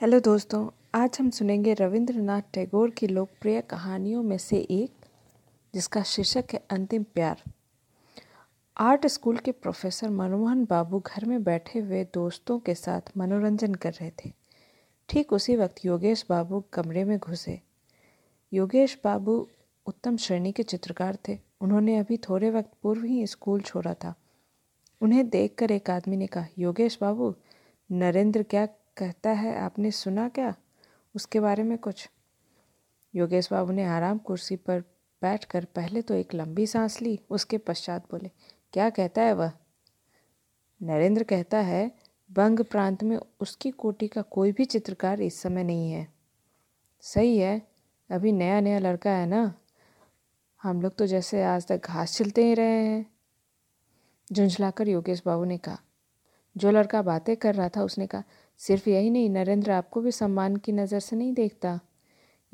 Hello दोस्तों, आज हम सुनेंगे रविंद्रनाथ टैगोर की लोकप्रिय कहानियों में से एक, जिसका शीर्षक है अंतिम प्यार। आर्ट स्कूल के प्रोफेसर मनमोहन बाबू घर में बैठे हुए दोस्तों के साथ मनोरंजन कर रहे थे। ठीक उसी वक्त योगेश बाबू कमरे में घुसे। योगेश बाबू उत्तम श्रेणी के चित्रकार थे। उन्होंने अभी थोड़े वक्त पूर्व ही स्कूल छोड़ा था। उन्हें देखकर एक आदमी ने कहा, योगेश बाबू, नरेंद्र क्या कहता है, आपने सुना क्या? उसके बारे में कुछ? योगेश बाबू ने आराम कुर्सी पर बैठकर पहले तो एक लंबी सांस ली, उसके पश्चात बोले, क्या कहता है वह? नरेंद्र कहता है, बंग प्रांत में उसकी कोटि का कोई भी चित्रकार इस समय नहीं है। सही है, अभी नया नया लड़का है ना? हम लोग तो जैसे आज तक घास छिलते ही रहे हैं। झुंझलाकर योगेश बाबू ने कहा, जो लड़का बातें कर रहा था, उसने कहा सिर्फ़ यही नहीं, नरेंद्र आपको भी सम्मान की नज़र से नहीं देखता।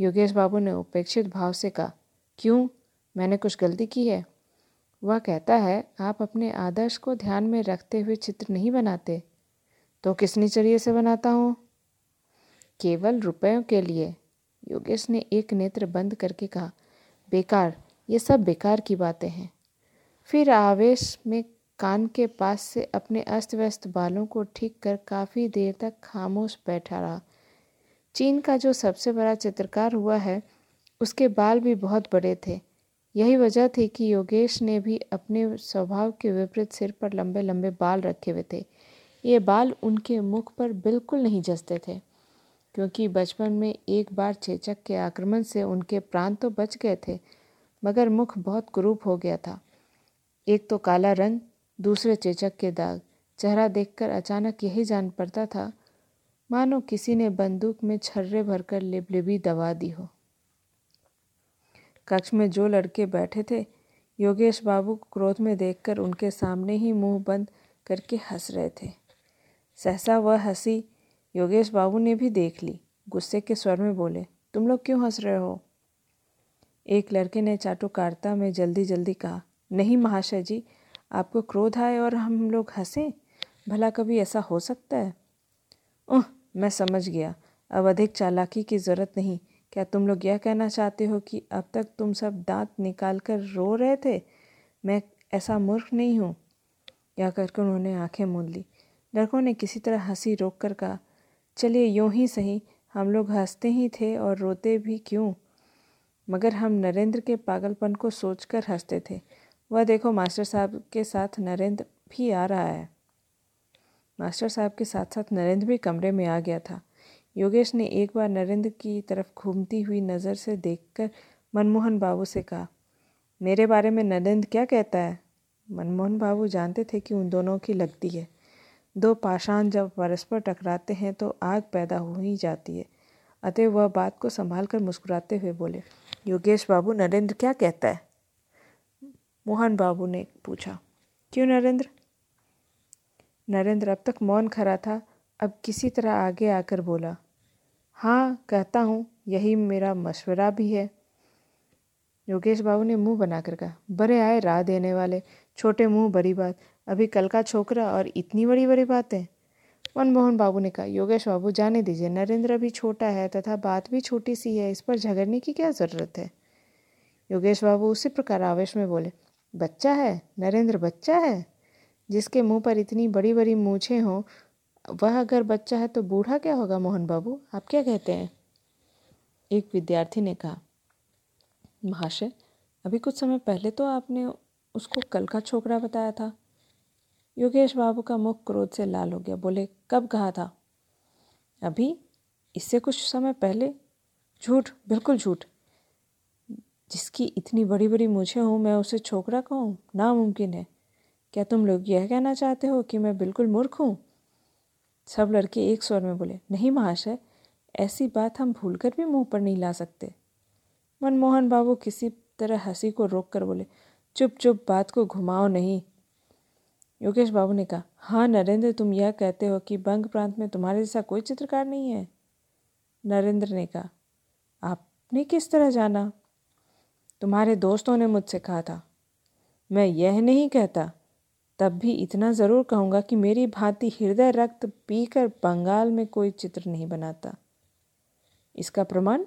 योगेश बाबू ने उपेक्षित भाव से कहा, क्यों? मैंने कुछ गलती की है? वह कहता है, आप अपने आदर्श को ध्यान में रखते हुए चित्र नहीं बनाते। तो किस नज़रिए से बनाता हूँ? केवल रुपयों के लिए, योगेश ने एक नेत्र बंद करके कहा। बेकार, ये सब बेकार की बातें हैं। फिर आवेश में कान के पास से अपने अस्त व्यस्त बालों को ठीक कर काफ़ी देर तक खामोश बैठा रहा। चीन का जो सबसे बड़ा चित्रकार हुआ है, उसके बाल भी बहुत बड़े थे। यही वजह थी कि योगेश ने भी अपने स्वभाव के विपरीत सिर पर लंबे लंबे बाल रखे हुए थे। ये बाल उनके मुख पर बिल्कुल नहीं जसते थे, क्योंकि बचपन में एक बार चेचक के आक्रमण से उनके प्राण तो बच गए थे, मगर मुख बहुत कुरूप हो गया था। एक तो काला रंग दूसरे चेचक के दाग। चेहरा देखकर अचानक यही जान पड़ता था, मानो किसी ने बंदूक में छर्रे भरकर लिबलिबी दबा दी हो। कक्ष में जो लड़के बैठे थे, योगेश बाबू को क्रोध में देखकर उनके सामने ही मुँह बंद करके हंस रहे थे। सहसा वह हँसी योगेश बाबू ने भी देख ली। गुस्से के स्वर में बोले, तुम लोग क्यों हंस रहे हो? एक लड़के ने चाटुकारिता में जल्दी जल्दी कहा, नहीं महाशय जी आपको क्रोध आए और हम लोग हंसें? भला कभी ऐसा हो सकता है? ओह, मैं समझ गया। अब अधिक चालाकी की ज़रूरत नहीं। क्या तुम लोग यह कहना चाहते हो कि अब तक तुम सब दांत निकाल कर रो रहे थे? मैं ऐसा मूर्ख नहीं हूँ। यह करके उन्होंने आँखें मूंद ली। लड़कों ने किसी तरह हँसी रोक कर कहा, चलिए, यूँ ही सही। हम लोग हँसते ही थे और रोते भी क्यों? मगर हम नरेंद्र के पागलपन को सोचकर हँसते थे। वह देखो, मास्टर साहब के साथ नरेंद्र भी आ रहा है। मास्टर साहब के साथ साथ नरेंद्र भी कमरे में आ गया था। योगेश ने एक बार नरेंद्र की तरफ़ घूमती हुई नज़र से देखकर मनमोहन बाबू से कहा, मेरे बारे में नरेंद्र क्या कहता है? मनमोहन बाबू जानते थे कि उन दोनों की लगती है। दो पाषाण जब परस्पर टकराते हैं तो आग पैदा हो ही जाती है। अतः वह बात को संभाल कर मुस्कुराते हुए बोले, योगेश बाबू, नरेंद्र क्या कहता है? मोहन बाबू ने पूछा, क्यों नरेंद्र? नरेंद्र अब तक मौन खड़ा था, अब किसी तरह आगे आकर बोला हाँ कहता हूँ, यही मेरा मशवरा भी है। योगेश बाबू ने मुँह बनाकर कहा, बड़े आए राह देने वाले, छोटे मुँह, बड़ी बात। अभी कल का छोकरा और इतनी बड़ी बड़ी बातें। मनमोहन बाबू ने कहा, योगेश बाबू, जाने दीजिए, नरेंद्र भी छोटा है तथा बात भी छोटी सी है, इस पर झगड़ने की क्या ज़रूरत है? योगेश बाबू उसी प्रकार आवेश में बोले बच्चा है, नरेंद्र बच्चा है, जिसके मुँह पर इतनी बड़ी बड़ी मूछें हों, वह अगर बच्चा है तो बूढ़ा क्या होगा मोहन बाबू? आप क्या कहते हैं? एक विद्यार्थी ने कहा, महाशय, अभी कुछ समय पहले तो आपने उसको कल का छोकरा बताया था। योगेश बाबू का मुख क्रोध से लाल हो गया, बोले, कब कहा था? अभी, इससे कुछ समय पहले, झूठ, बिल्कुल झूठ। जिसकी इतनी बड़ी बड़ी मुझे हूँ, मैं उसे छोकरा कहूँ, नामुमकिन है। क्या तुम लोग यह कहना चाहते हो कि मैं बिल्कुल मूर्ख हूँ? सब लड़के एक स्वर में बोले, नहीं महाशय, ऐसी बात हम भूलकर भी मुँह पर नहीं ला सकते। मनमोहन बाबू किसी तरह हँसी को रोक कर बोले, चुप चुप, बात को घुमाओ नहीं। योगेश बाबू ने कहा हाँ नरेंद्र, तुम यह कहते हो कि बंग प्रांत में तुम्हारे जैसा कोई चित्रकार नहीं है? नरेंद्र ने कहा, आपने किस तरह जाना? तुम्हारे दोस्तों ने मुझसे कहा था। मैं यह नहीं कहता, तब भी इतना ज़रूर कहूँगा कि मेरी भांति हृदय रक्त पीकर बंगाल में कोई चित्र नहीं बनाता। इसका प्रमाण?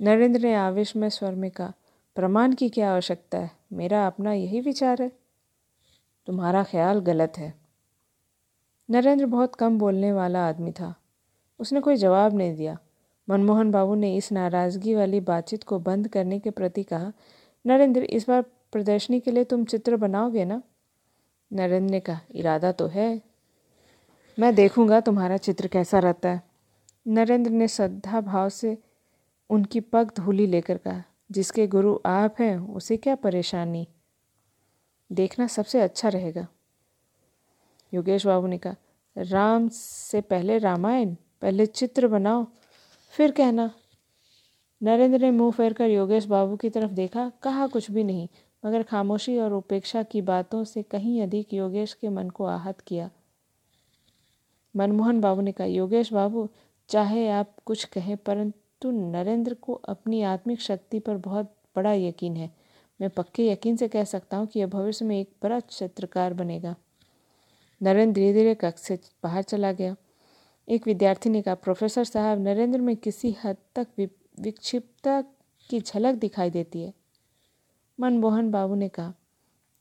नरेंद्र ने आवेश में स्वर में कहा, प्रमाण की क्या आवश्यकता है? मेरा अपना यही विचार है। तुम्हारा ख्याल गलत है। नरेंद्र बहुत कम बोलने वाला आदमी था। उसने कोई जवाब नहीं दिया। मनमोहन बाबू ने इस नाराज़गी वाली बातचीत को बंद करने के प्रति कहा, नरेंद्र, इस बार प्रदर्शनी के लिए तुम चित्र बनाओगे ना? नरेंद्र ने कहा, इरादा तो है। मैं देखूँगा तुम्हारा चित्र कैसा रहता है। नरेंद्र ने श्रद्धा भाव से उनकी पग धूली लेकर कहा, जिसके गुरु आप हैं, उसे क्या परेशानी? देखना सबसे अच्छा रहेगा। योगेश बाबू ने कहा, राम से पहले रामायण, पहले चित्र बनाओ फिर कहना, नरेंद्र ने मुँह फेर कर योगेश बाबू की तरफ़ देखा, कहा कुछ भी नहीं, मगर खामोशी और उपेक्षा की बातों से कहीं अधिक योगेश के मन को आहत किया। मनमोहन बाबू ने कहा, योगेश बाबू, चाहे आप कुछ कहें, परंतु नरेंद्र को अपनी आत्मिक शक्ति पर बहुत बड़ा यकीन है। मैं पक्के यकीन से कह सकता हूँ कि यह भविष्य में एक बड़ा चित्रकार बनेगा। नरेंद्र धीरे धीरे कक्ष से बाहर चला गया। एक विद्यार्थी ने कहा, प्रोफेसर साहब, नरेंद्र में किसी हद तक विक्षिप्तता की झलक दिखाई देती है। मनमोहन बाबू ने कहा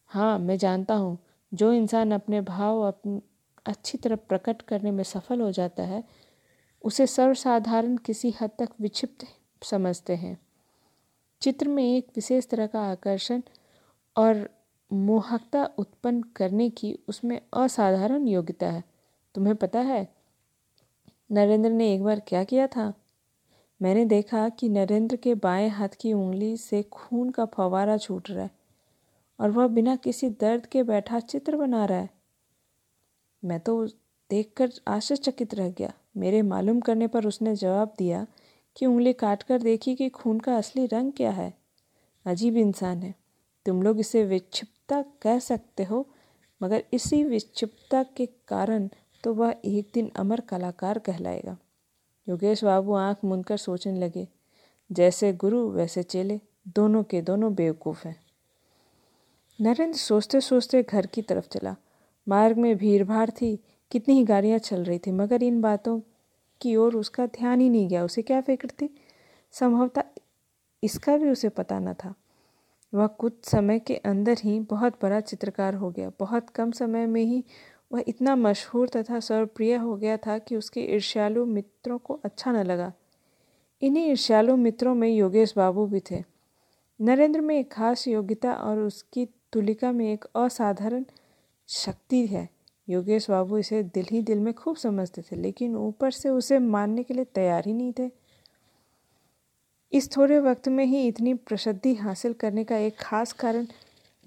हाँ मैं जानता हूँ। जो इंसान अपने भाव अपनी अच्छी तरह प्रकट करने में सफल हो जाता है, उसे सर्वसाधारण किसी हद तक विक्षिप्त समझते हैं। चित्र में एक विशेष तरह का आकर्षण और मोहकता उत्पन्न करने की उसमें असाधारण योग्यता है। तुम्हें पता है नरेंद्र ने एक बार क्या किया था? मैंने देखा कि नरेंद्र के बाएँ हाथ की उंगली से खून का फवारा छूट रहा है और वह बिना किसी दर्द के बैठा चित्र बना रहा है। मैं तो देखकर आश्चर्यचकित रह गया। मेरे मालूम करने पर उसने जवाब दिया कि उंगली काट कर देखी कि खून का असली रंग क्या है। अजीब इंसान है। तुम लोग इसे विक्षिप्तता कह सकते हो, मगर इसी विक्षिप्तता के कारण तो वह एक दिन अमर कलाकार कहलाएगा। योगेश बाबू आँख मूंदकर सोचने लगे, जैसे गुरु, वैसे चेले, दोनों के दोनों बेवकूफ़ हैं। नरेंद्र सोचते सोचते घर की तरफ़ चला। मार्ग में भीड़ भाड़ थी, कितनी ही गाड़ियाँ चल रही थी, मगर इन बातों की ओर उसका ध्यान ही नहीं गया। उसे क्या फ़िक्र थी? संभवतः इसका भी उसे पता न था। वह कुछ समय के अंदर ही बहुत बड़ा चित्रकार हो गया। बहुत कम समय में ही वह इतना मशहूर तथा सर्वप्रिय हो गया था कि उसके ईर्ष्यालु मित्रों को अच्छा न लगा। इन्हीं ईर्ष्यालु मित्रों में योगेश बाबू भी थे। नरेंद्र में एक खास योग्यता और उसकी तुलिका में एक असाधारण शक्ति है। योगेश बाबू इसे दिल ही दिल में खूब समझते थे, लेकिन ऊपर से उसे मानने के लिए तैयार ही नहीं थे। इस थोड़े वक्त में ही इतनी प्रसिद्धि हासिल करने का एक खास कारण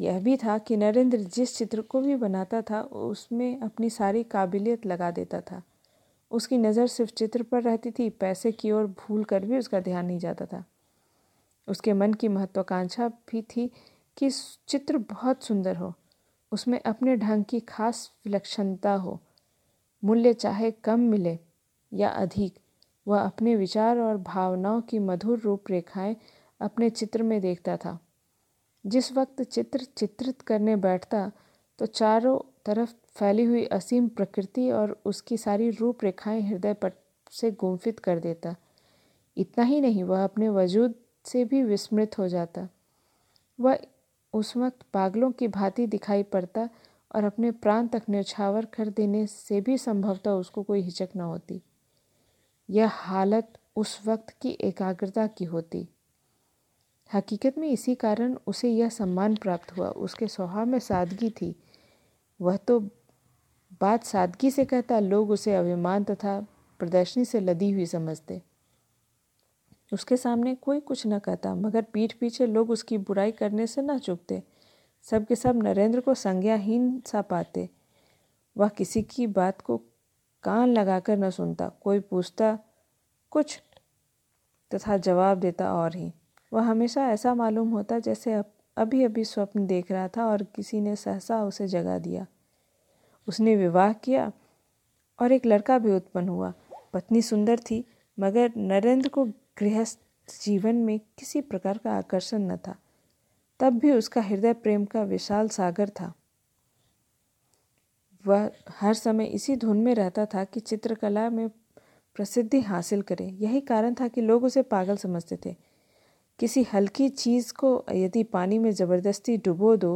यह भी था कि नरेंद्र जिस चित्र को भी बनाता था, उसमें अपनी सारी काबिलियत लगा देता था। उसकी नज़र सिर्फ़ चित्र पर रहती थी, पैसे की ओर भूल कर भी उसका ध्यान नहीं जाता था। उसके मन की महत्वाकांक्षा भी थी कि चित्र बहुत सुंदर हो। उसमें अपने ढंग की खास विलक्षणता हो। मूल्य चाहे कम मिले या अधिक, वह अपने विचार और भावनाओं की मधुर रूपरेखाएँ अपने चित्र में देखता था। जिस वक्त चित्र चित्रित करने बैठता तो चारों तरफ़ फैली हुई असीम प्रकृति और उसकी सारी रूपरेखाएँ हृदय पट से गुम्फित कर देता। इतना ही नहीं, वह अपने वजूद से भी विस्मृत हो जाता। वह उस वक्त पागलों की भांति दिखाई पड़ता और अपने प्राण तक न्यौछावर कर देने से भी संभवतः उसको कोई हिचक न होती। यह हालत उस वक्त की एकाग्रता की होती। हकीकत में इसी कारण उसे यह सम्मान प्राप्त हुआ। उसके स्वभाव में सादगी थी। वह तो बात सादगी से कहता, लोग उसे अभिमान तथा प्रदर्शनी से लदी हुई समझते। उसके सामने कोई कुछ न कहता, मगर पीठ पीछे लोग उसकी बुराई करने से न चुकते। सब के सब नरेंद्र को संज्ञाहीन सा पाते। वह किसी की बात को कान लगाकर न सुनता। कोई पूछता, कुछ तथा जवाब देता और ही। वह हमेशा ऐसा मालूम होता जैसे अभी अभी स्वप्न देख रहा था और किसी ने सहसा उसे जगा दिया। उसने विवाह किया और एक लड़का भी उत्पन्न हुआ। पत्नी सुंदर थी, मगर नरेंद्र को गृहस्थ जीवन में किसी प्रकार का आकर्षण न था। तब भी उसका हृदय प्रेम का विशाल सागर था। वह हर समय इसी धुन में रहता था कि चित्रकला में प्रसिद्धि हासिल करे। यही कारण था कि लोग उसे पागल समझते थे। किसी हल्की चीज़ को यदि पानी में ज़बरदस्ती डुबो दो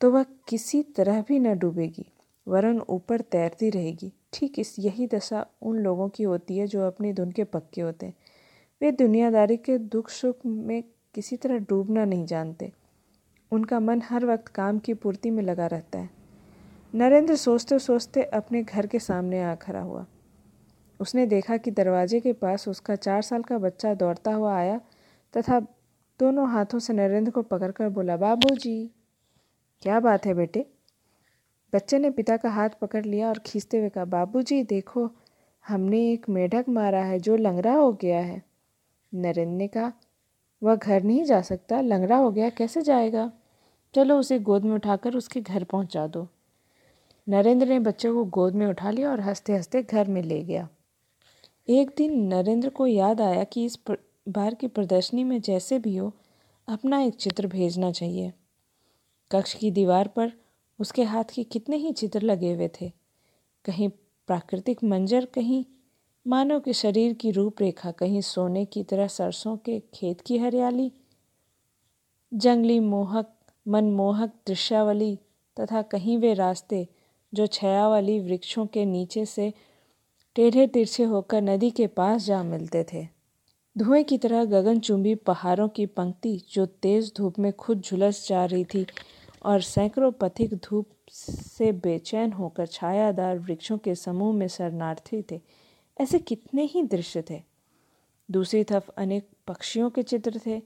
तो वह किसी तरह भी न डूबेगी, वरन ऊपर तैरती रहेगी। ठीक इस यही दशा उन लोगों की होती है जो अपनी धुन के पक्के होते हैं। वे दुनियादारी के दुख सुख में किसी तरह डूबना नहीं जानते। उनका मन हर वक्त काम की पूर्ति में लगा रहता है। नरेंद्र सोचते सोचते अपने घर के सामने आ खड़ा हुआ। उसने देखा कि दरवाजे के पास उसका चार साल का बच्चा दौड़ता हुआ आया तथा दोनों हाथों से नरेंद्र को पकड़कर बोला, बाबूजी, क्या बात है बेटे? बच्चे ने पिता का हाथ पकड़ लिया और खींचते हुए कहा, बाबूजी, देखो, हमने एक मेढक मारा है जो लंगड़ा हो गया है। नरेंद्र ने कहा, वह घर नहीं जा सकता, लंगड़ा हो गया, कैसे जाएगा? चलो उसे गोद में उठाकर उसके घर पहुँचा दो। नरेंद्र ने बच्चे को गोद में उठा लिया और हँसते हँसते घर में ले गया। एक दिन नरेंद्र को याद आया कि इस बार की प्रदर्शनी में जैसे भी हो, अपना एक चित्र भेजना चाहिए। कक्ष की दीवार पर उसके हाथ के कितने ही चित्र लगे हुए थे। कहीं प्राकृतिक मंजर, कहीं मानव के शरीर की रूपरेखा, कहीं सोने की तरह सरसों के खेत की हरियाली, जंगली मोहक, मनमोहक दृश्यावली तथा कहीं वे रास्ते जो छया वाली वृक्षों के नीचे से टेढ़े तिरछे होकर नदी के पास जा मिलते थे। धुएँ की तरह गगनचुंबी पहाड़ों की पंक्ति जो तेज धूप में खुद झुलस जा रही थी और सैकड़ों पथिक धूप से बेचैन होकर छायादार वृक्षों के समूह में शरणार्थी थे। ऐसे कितने ही दृश्य थे। दूसरी तरफ़ अनेक पक्षियों के चित्र थे।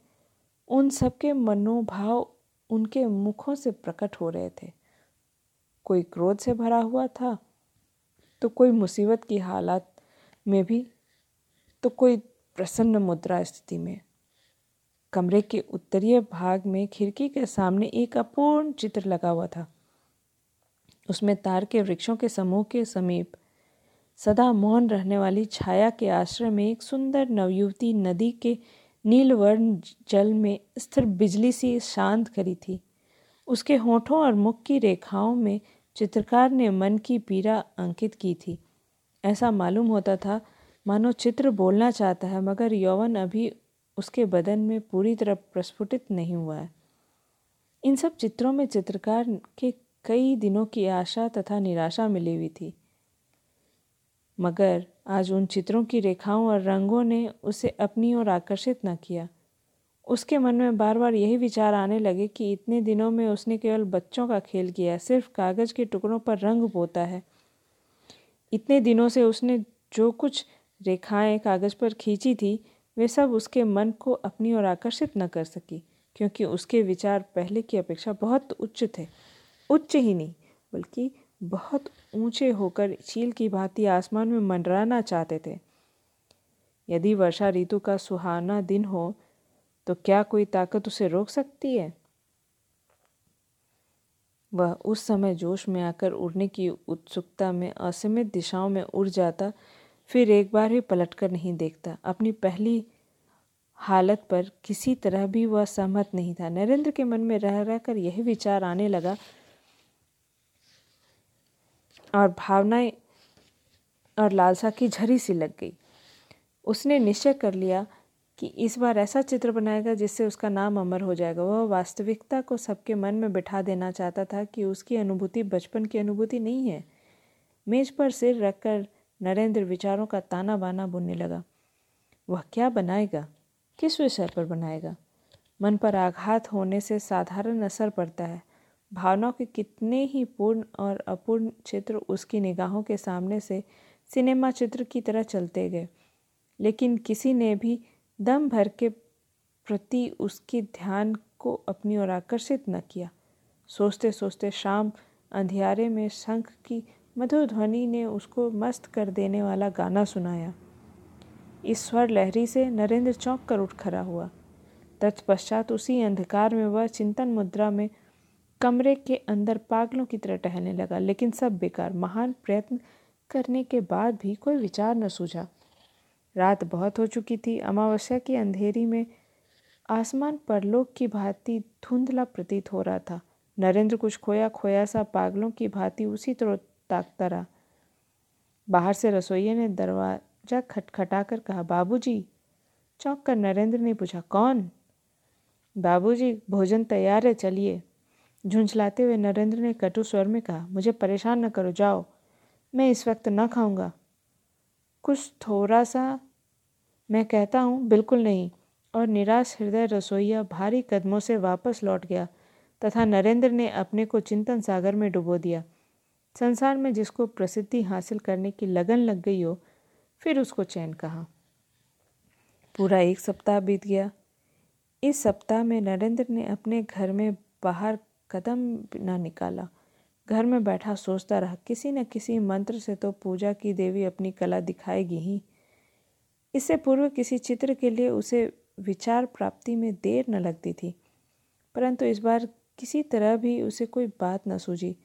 उन सबके मनोभाव उनके मुखों से प्रकट हो रहे थे। कोई क्रोध से भरा हुआ था तो कोई मुसीबत की हालात में भी तो कोई प्रसन्न मुद्रा स्थिति में। कमरे के उत्तरीय भाग में खिड़की के सामने एक अपूर्ण चित्र लगा हुआ था। उसमें तार के वृक्षों के समूह के समीप सदा मौन रहने वाली छाया के आश्रय में एक सुंदर नवयुवती नदी के नीलवर्ण जल में स्थिर बिजली सी शांत करी थी। उसके होठों और मुख की रेखाओं में चित्रकार ने मन की पीड़ा अंकित की थी। ऐसा मालूम होता था मानो चित्र बोलना चाहता है, मगर यौवन अभी उसके बदन में पूरी तरह प्रस्फुटित नहीं हुआ है। इन सब चित्रों में चित्रकार के कई दिनों की आशा तथा निराशा मिली हुई थी। मगर आज उन चित्रों की रेखाओं और रंगों ने उसे अपनी ओर आकर्षित न किया। उसके मन में बार बार यही विचार आने लगे कि इतने दिनों में उसने केवल बच्चों का खेल किया सिर्फ़ कागज़ के टुकड़ों पर रंग पोता है। इतने दिनों से उसने जो कुछ रेखाएँ कागज़ पर खींची थी, वे सब उसके मन को अपनी ओर आकर्षित न कर सकी, क्योंकि उसके विचार पहले की अपेक्षा बहुत उच्च थे। उच्च ही नहीं, बल्कि बहुत ऊँचे होकर चील की भांति आसमान में मंडराना चाहते थे। यदि वर्षा ऋतु का सुहाना दिन हो तो क्या कोई ताकत उसे रोक सकती है? वह उस समय जोश में आकर उड़ने की उत्सुकता में असीमित दिशाओं में उड़ जाता फिर एक बार भी पलट कर नहीं देखता। अपनी पहली हालत पर किसी तरह भी वह सहमत नहीं था। नरेंद्र के मन में रह रहकर यही विचार आने लगा और भावनाएँ और लालसा की झरी सी लग गई। उसने निश्चय कर लिया कि इस बार ऐसा चित्र बनाएगा जिससे उसका नाम अमर हो जाएगा। वह वास्तविकता को सबके मन में बिठा देना चाहता था कि उसकी अनुभूति बचपन की अनुभूति नहीं है। मेज पर सिर रखकर नरेंद्र विचारों का ताना बाना बुनने लगा। वह क्या बनाएगा? किस विषय पर बनाएगा? मन पर आघात होने से साधारण असर पड़ता है। भावनाओं के कितने ही पूर्ण और अपूर्ण चित्र उसकी निगाहों के सामने से सिनेमा चित्र की तरह चलते गए। लेकिन किसी ने भी दम भर के प्रति उसके ध्यान को अपनी ओर आकर्षित न किया। सोचते सोचते शाम अंधियारे में शंख की मधुर ध्वनि ने उसको मस्त कर देने वाला गाना सुनाया। इस स्वर लहरी से नरेंद्र चौंक कर उठ खड़ा हुआ। तत्पश्चात उसी अंधकार में वह चिंतन मुद्रा में कमरे के अंदर पागलों की तरह टहलने लगा, लेकिन सब बेकार। महान प्रयत्न करने के बाद भी कोई विचार न सूझा। रात बहुत हो चुकी थी। अमावस्या की अंधेरी में आसमान परलोक की भांति धुंधला प्रतीत हो रहा था। नरेंद्र कुछ खोया खोया सा पागलों की भांति उसी तरह ताकता रहा बाहर से रसोइये ने दरवाज़ा खटखटाकर कहा, बाबूजी, चौंक कर नरेंद्र ने पूछा, कौन? बाबूजी, भोजन तैयार है, चलिए। झुंझलाते हुए नरेंद्र ने कटु स्वर में कहा, मुझे परेशान न करो, जाओ। मैं इस वक्त न खाऊँगा। कुछ थोड़ा सा मैं कहता हूँ, बिल्कुल नहीं। और निराश हृदय रसोईया भारी कदमों से वापस लौट गया, तथा नरेंद्र ने अपने को चिंतन सागर में डुबो दिया। संसार में जिसको प्रसिद्धि हासिल करने की लगन लग गई हो, फिर उसको चैन कहा। पूरा एक सप्ताह बीत गया। इस सप्ताह में नरेंद्र ने अपने घर में बाहर कदम न निकाला। घर में बैठा सोचता रहा, किसी न किसी मंत्र से तो पूजा की देवी अपनी कला दिखाएगी ही। इससे पूर्व किसी चित्र के लिए उसे विचार प्राप्ति में देर न लगती थी, परंतु इस बार किसी तरह भी उसे कोई बात न सूझी।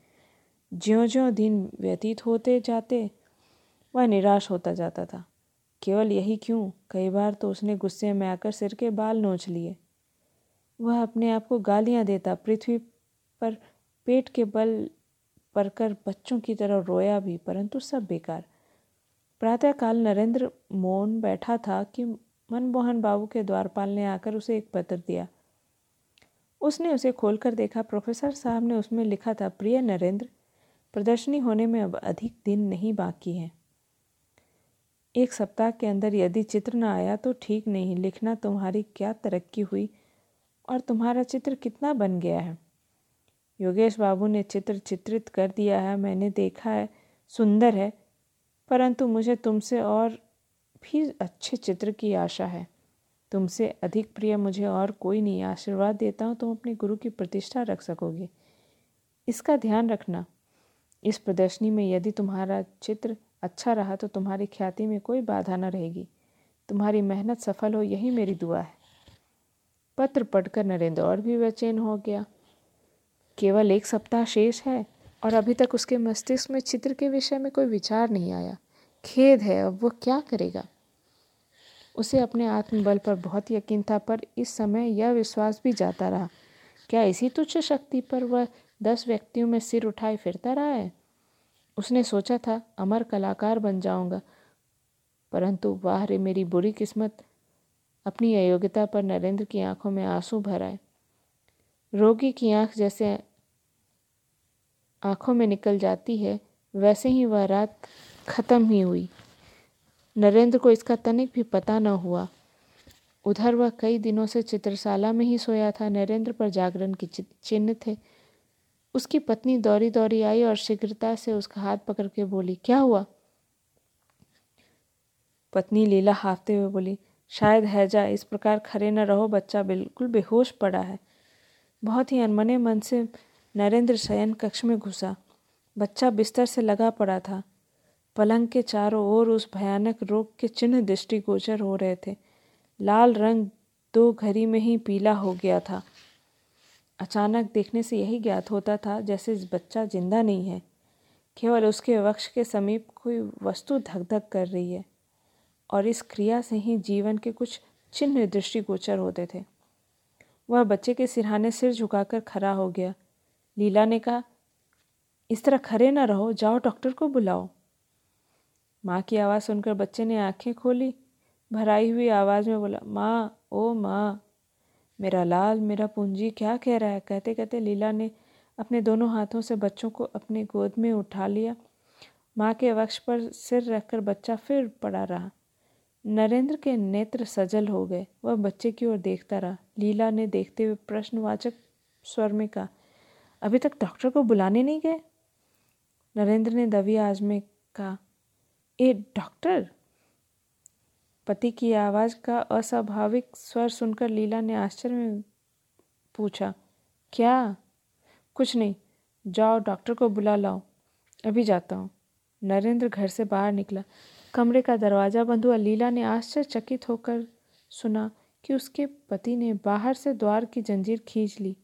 ज्यों ज्यों दिन व्यतीत होते जाते, वह निराश होता जाता था। केवल यही क्यों? कई बार तो उसने गुस्से में आकर सिर के बाल नोच लिए। वह अपने आप को गालियाँ देता, पृथ्वी पर पेट के बल पड़कर बच्चों की तरह रोया भी, परंतु सब बेकार। प्रातःकाल नरेंद्र मौन बैठा था कि मनमोहन बाबू के द्वारपाल ने आकर उसे एक पत्र दिया। उसने उसे खोलकर देखा, प्रोफेसर साहब ने उसमें लिखा था, प्रिय नरेंद्र प्रदर्शनी होने में अब अधिक दिन नहीं बाकी हैं। एक सप्ताह के अंदर यदि चित्र न आया तो ठीक नहीं, लिखना तुम्हारी क्या तरक्की हुई और तुम्हारा चित्र कितना बन गया है? योगेश बाबू ने चित्र चित्रित कर दिया है, मैंने देखा है, सुंदर है, परंतु मुझे तुमसे और भी अच्छे चित्र की आशा है। तुमसे अधिक प्रिय मुझे और कोई नहीं, आशीर्वाद देता हूँ, तुम अपने गुरु की प्रतिष्ठा रख सकोगे। इसका ध्यान रखना। इस प्रदर्शनी में यदि तुम्हारा चित्र अच्छा रहा तो तुम्हारी ख्याति में कोई बाधा न रहेगी। तुम्हारी मेहनत सफल हो, यही मेरी दुआ है। पत्र पढ़कर नरेंद्र और भी बेचैन हो गया। केवल एक सप्ताह शेष है और अभी तक उसके मस्तिष्क में चित्र के विषय में कोई विचार नहीं आया। खेद है, अब वो क्या करेगा? उसे अपने आत्मबल पर बहुत यकीन था, पर इस समय यह विश्वास भी जाता रहा। क्या इसी तुच्छ शक्ति पर वह दस व्यक्तियों में सिर उठाए फिरता रहा है? उसने सोचा था, अमर कलाकार बन जाऊँगा। परंतु वाह रे, मेरी बुरी किस्मत। अपनी अयोग्यता पर नरेंद्र की आँखों में आँसू भर आए। रोगी की आँख जैसे आँखों में निकल जाती है, वैसे ही वह रात खत्म ही हुई। नरेंद्र को इसका तनिक भी पता न हुआ। उधर वह कई दिनों से चित्रशाला में ही सोया था। नरेंद्र पर जागरण के चिन्ह थे। उसकी पत्नी दौड़ी दौड़ी आई और शीघ्रता से उसका हाथ पकड़ के बोली, क्या हुआ? पत्नी लीला हाफते हुए बोली, शायद हैजा इस प्रकार खड़े न रहो, बच्चा बिल्कुल बेहोश पड़ा है। बहुत ही अनमने मन से नरेंद्र शयन कक्ष में घुसा। बच्चा बिस्तर से लगा पड़ा था। पलंग के चारों ओर उस भयानक रोग के चिन्ह दृष्टिगोचर हो रहे थे। लाल रंग दो घड़ी में ही पीला हो गया था। अचानक देखने से यही ज्ञात होता था जैसे इस बच्चा ज़िंदा नहीं है। केवल उसके वक्ष के समीप कोई वस्तु धक धक कर रही है और इस क्रिया से ही जीवन के कुछ चिन्ह दृष्टिगोचर होते थे। वह बच्चे के सिरहाने सिर झुकाकर खड़ा हो गया। लीला ने कहा, इस तरह खड़े ना रहो, जाओ डॉक्टर को बुलाओ। माँ की आवाज़ सुनकर बच्चे ने आँखें खोली। भराई हुई आवाज़ में बोला, माँ, ओ माँ। मेरा लाल, मेरा पूंजी, क्या कह रहा है? कहते कहते लीला ने अपने दोनों हाथों से बच्चों को अपने गोद में उठा लिया। माँ के वक्ष पर सिर रखकर बच्चा फिर पड़ा रहा। नरेंद्र के नेत्र सजल हो गए। वह बच्चे की ओर देखता रहा। लीला ने देखते हुए प्रश्नवाचक स्वर में कहा, अभी तक डॉक्टर को बुलाने नहीं गए? नरेंद्र ने दबी आज में कहा, ए, डॉक्टर? पति की आवाज़ का अस्वाभाविक स्वर सुनकर लीला ने आश्चर्य में पूछा, क्या? कुछ नहीं। जाओ, डॉक्टर को बुला लाओ। अभी जाता हूँ। नरेंद्र घर से बाहर निकला। कमरे का दरवाज़ा बंद हुआ। लीला ने आश्चर्यचकित होकर सुना कि उसके पति ने बाहर से द्वार की जंजीर खींच ली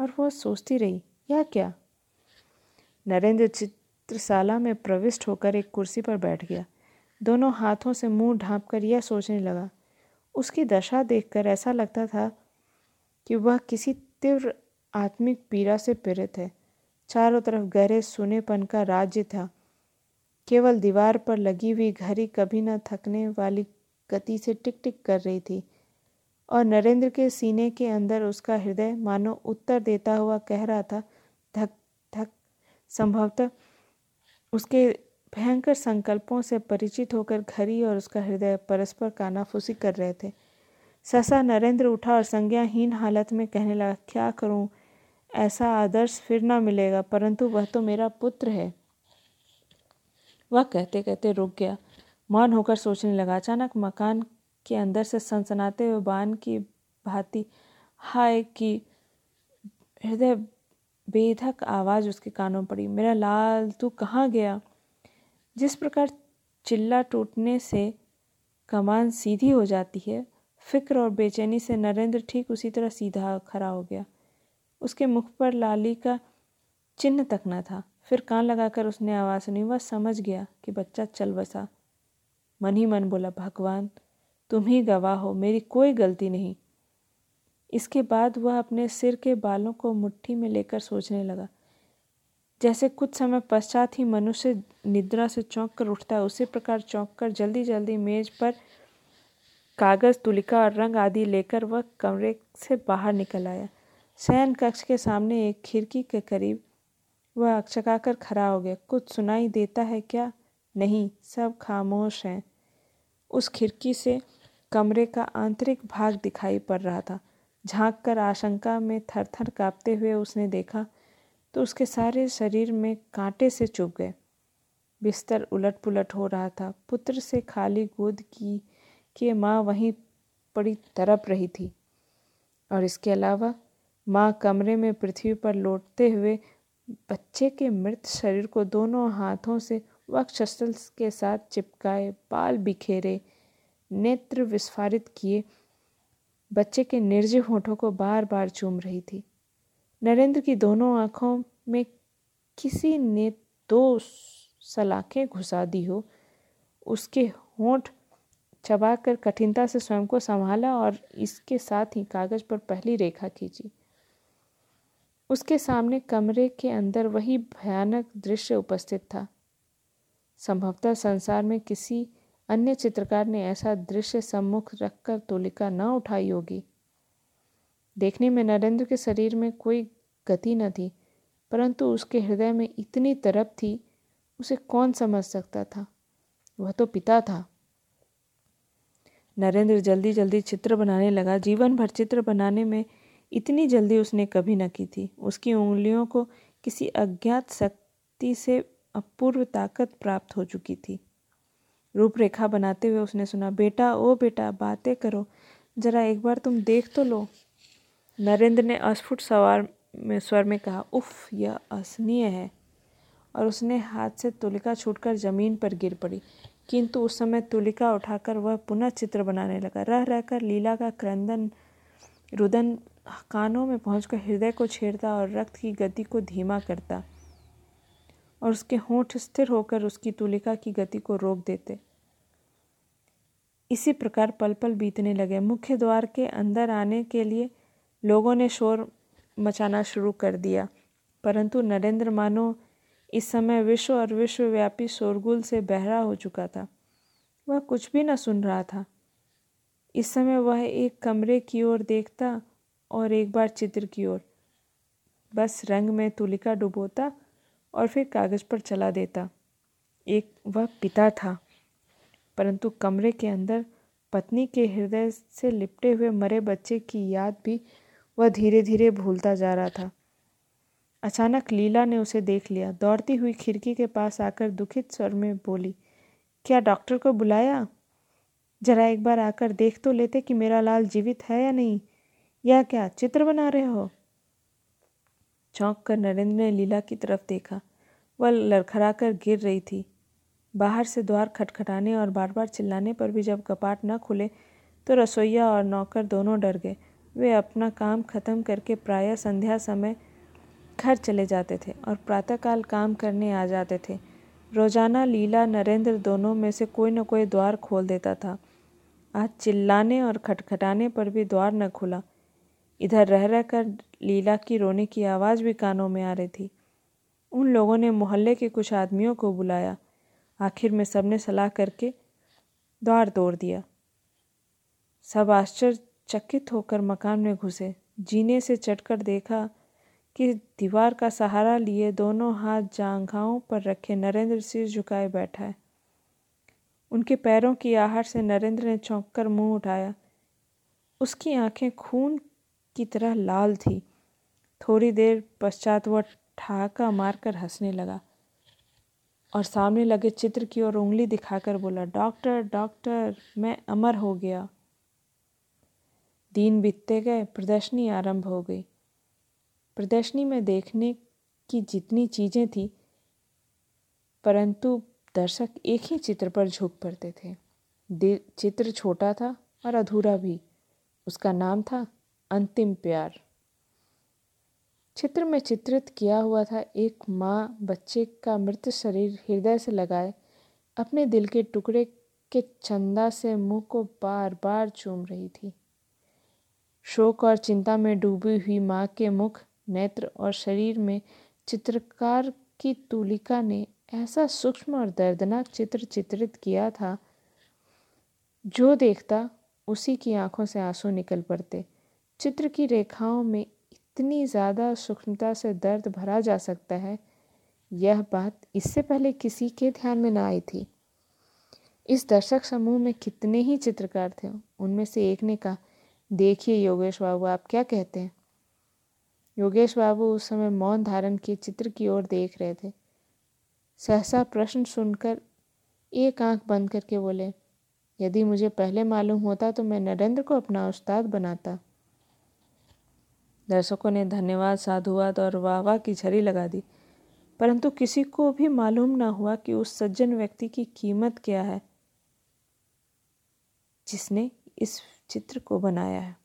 और वह सोचती रही, यह क्या? नरेंद्र चित्रशाला में प्रविष्ट होकर एक कुर्सी पर बैठ गया। दोनों हाथों से मुँह ढांप कर यह सोचने लगा। उसकी दशा देखकर ऐसा लगता था कि वह किसी तीव्र आत्मिक पीड़ा से पीड़ित है। चारों तरफ़ गहरे सुनेपन का राज्य था। केवल दीवार पर लगी हुई घड़ी कभी न थकने वाली गति से टिक टिक कर रही थी और नरेंद्र के सीने के अंदर उसका हृदय मानो उत्तर देता हुआ कह रहा था, धक धक। संभवतः उसके भयंकर संकल्पों से परिचित होकर घड़ी और उसका हृदय परस्पर कानाफूसी कर रहे थे। ससा नरेंद्र उठा और संज्ञाहीन हालत में कहने लगा, क्या करूँ? ऐसा आदर्श फिर ना मिलेगा, परंतु वह तो मेरा पुत्र है। वह कहते कहते रुक गया। मौन होकर सोचने लगा। अचानक मकान के अंदर से सनसनाते हुए बान की भांति हाय की हृदय बेधक आवाज़ उसके कानों पड़ी। मेरा लाल, तू कहाँ गया? जिस प्रकार चिल्ला टूटने से कमान सीधी हो जाती है, फ़िक्र और बेचैनी से नरेंद्र ठीक उसी तरह सीधा खड़ा हो गया। उसके मुख पर लाली का चिन्ह तक न था। फिर कान लगाकर उसने आवाज़ सुनी। वह समझ गया कि बच्चा चल बसा। मन ही मन बोला, भगवान, तुम ही गवाह हो, मेरी कोई गलती नहीं। इसके बाद वह अपने सिर के बालों को मुट्ठी में लेकर सोचने लगा। जैसे कुछ समय पश्चात ही मनुष्य निद्रा से चौंक कर उठता है, उसी प्रकार चौंक कर जल्दी जल्दी मेज पर कागज़, तुलिका और रंग आदि लेकर वह कमरे से बाहर निकल आया। शयन कक्ष के सामने एक खिड़की के करीब वह अकचकाकर खड़ा हो गया। कुछ सुनाई देता है क्या? नहीं, सब खामोश हैं। उस खिड़की से कमरे का आंतरिक भाग दिखाई पड़ रहा था। झाँक कर आशंका में थर थर काँपते हुए उसने देखा तो उसके सारे शरीर में कांटे से चुभ गए। बिस्तर उलट पुलट हो रहा था। पुत्र से खाली गोद की, कि माँ वहीं पड़ी तरप रही थी। और इसके अलावा माँ कमरे में पृथ्वी पर लौटते हुए बच्चे के मृत शरीर को दोनों हाथों से वक्षस्थल के साथ चिपकाए, बाल बिखेरे, नेत्र विस्फारित किए, बच्चे के निर्जीव होठों को बार बार चूम रही थी। नरेंद्र की दोनों आँखों में किसी ने दो सलाखें घुसा दी हो। उसके होंठ चबाकर कठिनता से स्वयं को संभाला और इसके साथ ही कागज़ पर पहली रेखा खींची। उसके सामने कमरे के अंदर वही भयानक दृश्य उपस्थित था। संभवतः संसार में किसी अन्य चित्रकार ने ऐसा दृश्य सम्मुख रखकर तोलिका न उठाई होगी। देखने में नरेंद्र के शरीर में कोई गति न थी, परंतु उसके हृदय में इतनी तरप थी, उसे कौन समझ सकता था? वह तो पिता था। नरेंद्र जल्दी जल्दी चित्र बनाने लगा। जीवन भर चित्र बनाने में इतनी जल्दी उसने कभी न की थी। उसकी उंगलियों को किसी अज्ञात शक्ति से अपूर्व ताकत प्राप्त हो चुकी थी। रूपरेखा बनाते हुए उसने सुना, बेटा, ओ बेटा, बातें करो। जरा एक बार तुम देख तो लो। नरेंद्र ने अस्फुट सवार में स्वर में कहा, उफ, यह असनीय है। और उसने हाथ से तुलिका छूटकर ज़मीन पर गिर पड़ी। किंतु उस समय तुलिका उठाकर वह पुनः चित्र बनाने लगा। रह रहकर लीला का क्रंदन, रुदन कानों में पहुंचकर हृदय को छेड़ता और रक्त की गति को धीमा करता और उसके होंठ स्थिर होकर उसकी तुलिका की गति को रोक देते। इसी प्रकार पल पल बीतने लगे। मुख्य द्वार के अंदर आने के लिए लोगों ने शोर मचाना शुरू कर दिया। परंतु नरेंद्र, मानो इस समय विश्व और विश्वव्यापी शोरगुल से बहरा हो चुका था। वह कुछ भी न सुन रहा था। इस समय वह एक कमरे की ओर देखता और एक बार चित्र की ओर, बस रंग में तुलिका डुबोता और फिर कागज़ पर चला देता। एक वह पिता था, परंतु कमरे के अंदर पत्नी के हृदय से लिपटे हुए मरे बच्चे की याद भी वह धीरे धीरे भूलता जा रहा था। अचानक लीला ने उसे देख लिया। दौड़ती हुई खिड़की के पास आकर दुखित स्वर में बोली, क्या डॉक्टर को बुलाया? जरा एक बार आकर देख तो लेते कि मेरा लाल जीवित है या नहीं। या क्या, चित्र बना रहे हो? चौंक कर नरेंद्र ने लीला की तरफ़ देखा। वह लड़खड़ा कर गिर रही थी। बाहर से द्वार खटखटाने और बार बार चिल्लाने पर भी जब कपाट न खुले तो रसोईया और नौकर दोनों डर गए। वे अपना काम खत्म करके प्रायः संध्या समय घर चले जाते थे और प्रातःकाल काम करने आ जाते थे। रोज़ाना लीला नरेंद्र दोनों में से कोई न कोई द्वार खोल देता था। आज चिल्लाने और खटखटाने पर भी द्वार न खुला। इधर रह रह कर लीला की रोने की आवाज़ भी कानों में आ रही थी। उन लोगों ने मोहल्ले के कुछ आदमियों को बुलाया। आखिर में सबने सलाह करके द्वार तोड़ दिया। सब आश्चर्यचकित होकर मकान में घुसे। जीने से चढ़कर देखा कि दीवार का सहारा लिए दोनों हाथ जांघाओं पर रखे नरेंद्र सिर झुकाए बैठा है। उनके पैरों की आहट से नरेंद्र ने चौंक कर मुँह उठाया। उसकी आँखें खून की तरह लाल थी। थोड़ी देर पश्चात वह ठहाका मारकर हंसने लगा और सामने लगे चित्र की ओर उंगली दिखाकर बोला, डॉक्टर डॉक्टर, मैं अमर हो गया। दिन बीतते गए, प्रदर्शनी आरंभ हो गई। प्रदर्शनी में देखने की जितनी चीज़ें थी, परंतु दर्शक एक ही चित्र पर झुक पड़ते थे। चित्र छोटा था और अधूरा भी। उसका नाम था अंतिम प्यार। चित्र में चित्रित किया हुआ था एक माँ बच्चे का मृत शरीर हृदय से लगाए, अपने दिल के टुकड़े के चंदा से मुँह को बार बार चूम रही थी। शोक और चिंता में डूबी हुई माँ के मुख, नेत्र और शरीर में चित्रकार की तुलिका ने ऐसा सूक्ष्म और दर्दनाक चित्र चित्रित किया था, जो देखता उसी की आँखों से आँसू निकल पड़ते। चित्र की रेखाओं में इतनी ज़्यादा सूक्ष्मता से दर्द भरा जा सकता है। यह बात इससे पहले किसी के ध्यान में ना आई थी। इस दर्शक समूह में कितने ही चित्रकार थे, उनमें से एक ने कहा देखिए योगेश बाबू, आप क्या कहते हैं? योगेश बाबू उस समय मौन धारण किए चित्र की ओर देख रहे थे। सहसा प्रश्न सुनकर एक आँख बंद करके बोले, यदि मुझे पहले मालूम होता तो मैं नरेंद्र को अपना उस्ताद बनाता। दर्शकों ने धन्यवाद साधुवाद और वाह वाह की झड़ी लगा दी। परंतु किसी को भी मालूम ना हुआ कि उस सज्जन व्यक्ति की कीमत क्या है, जिसने इस चित्र को बनाया है।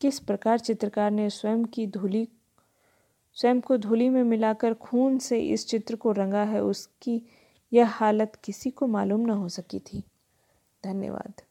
किस प्रकार चित्रकार ने स्वयं की धूली, स्वयं को धूली में मिलाकर खून से इस चित्र को रंगा है, उसकी यह हालत किसी को मालूम न हो सकी थी। धन्यवाद।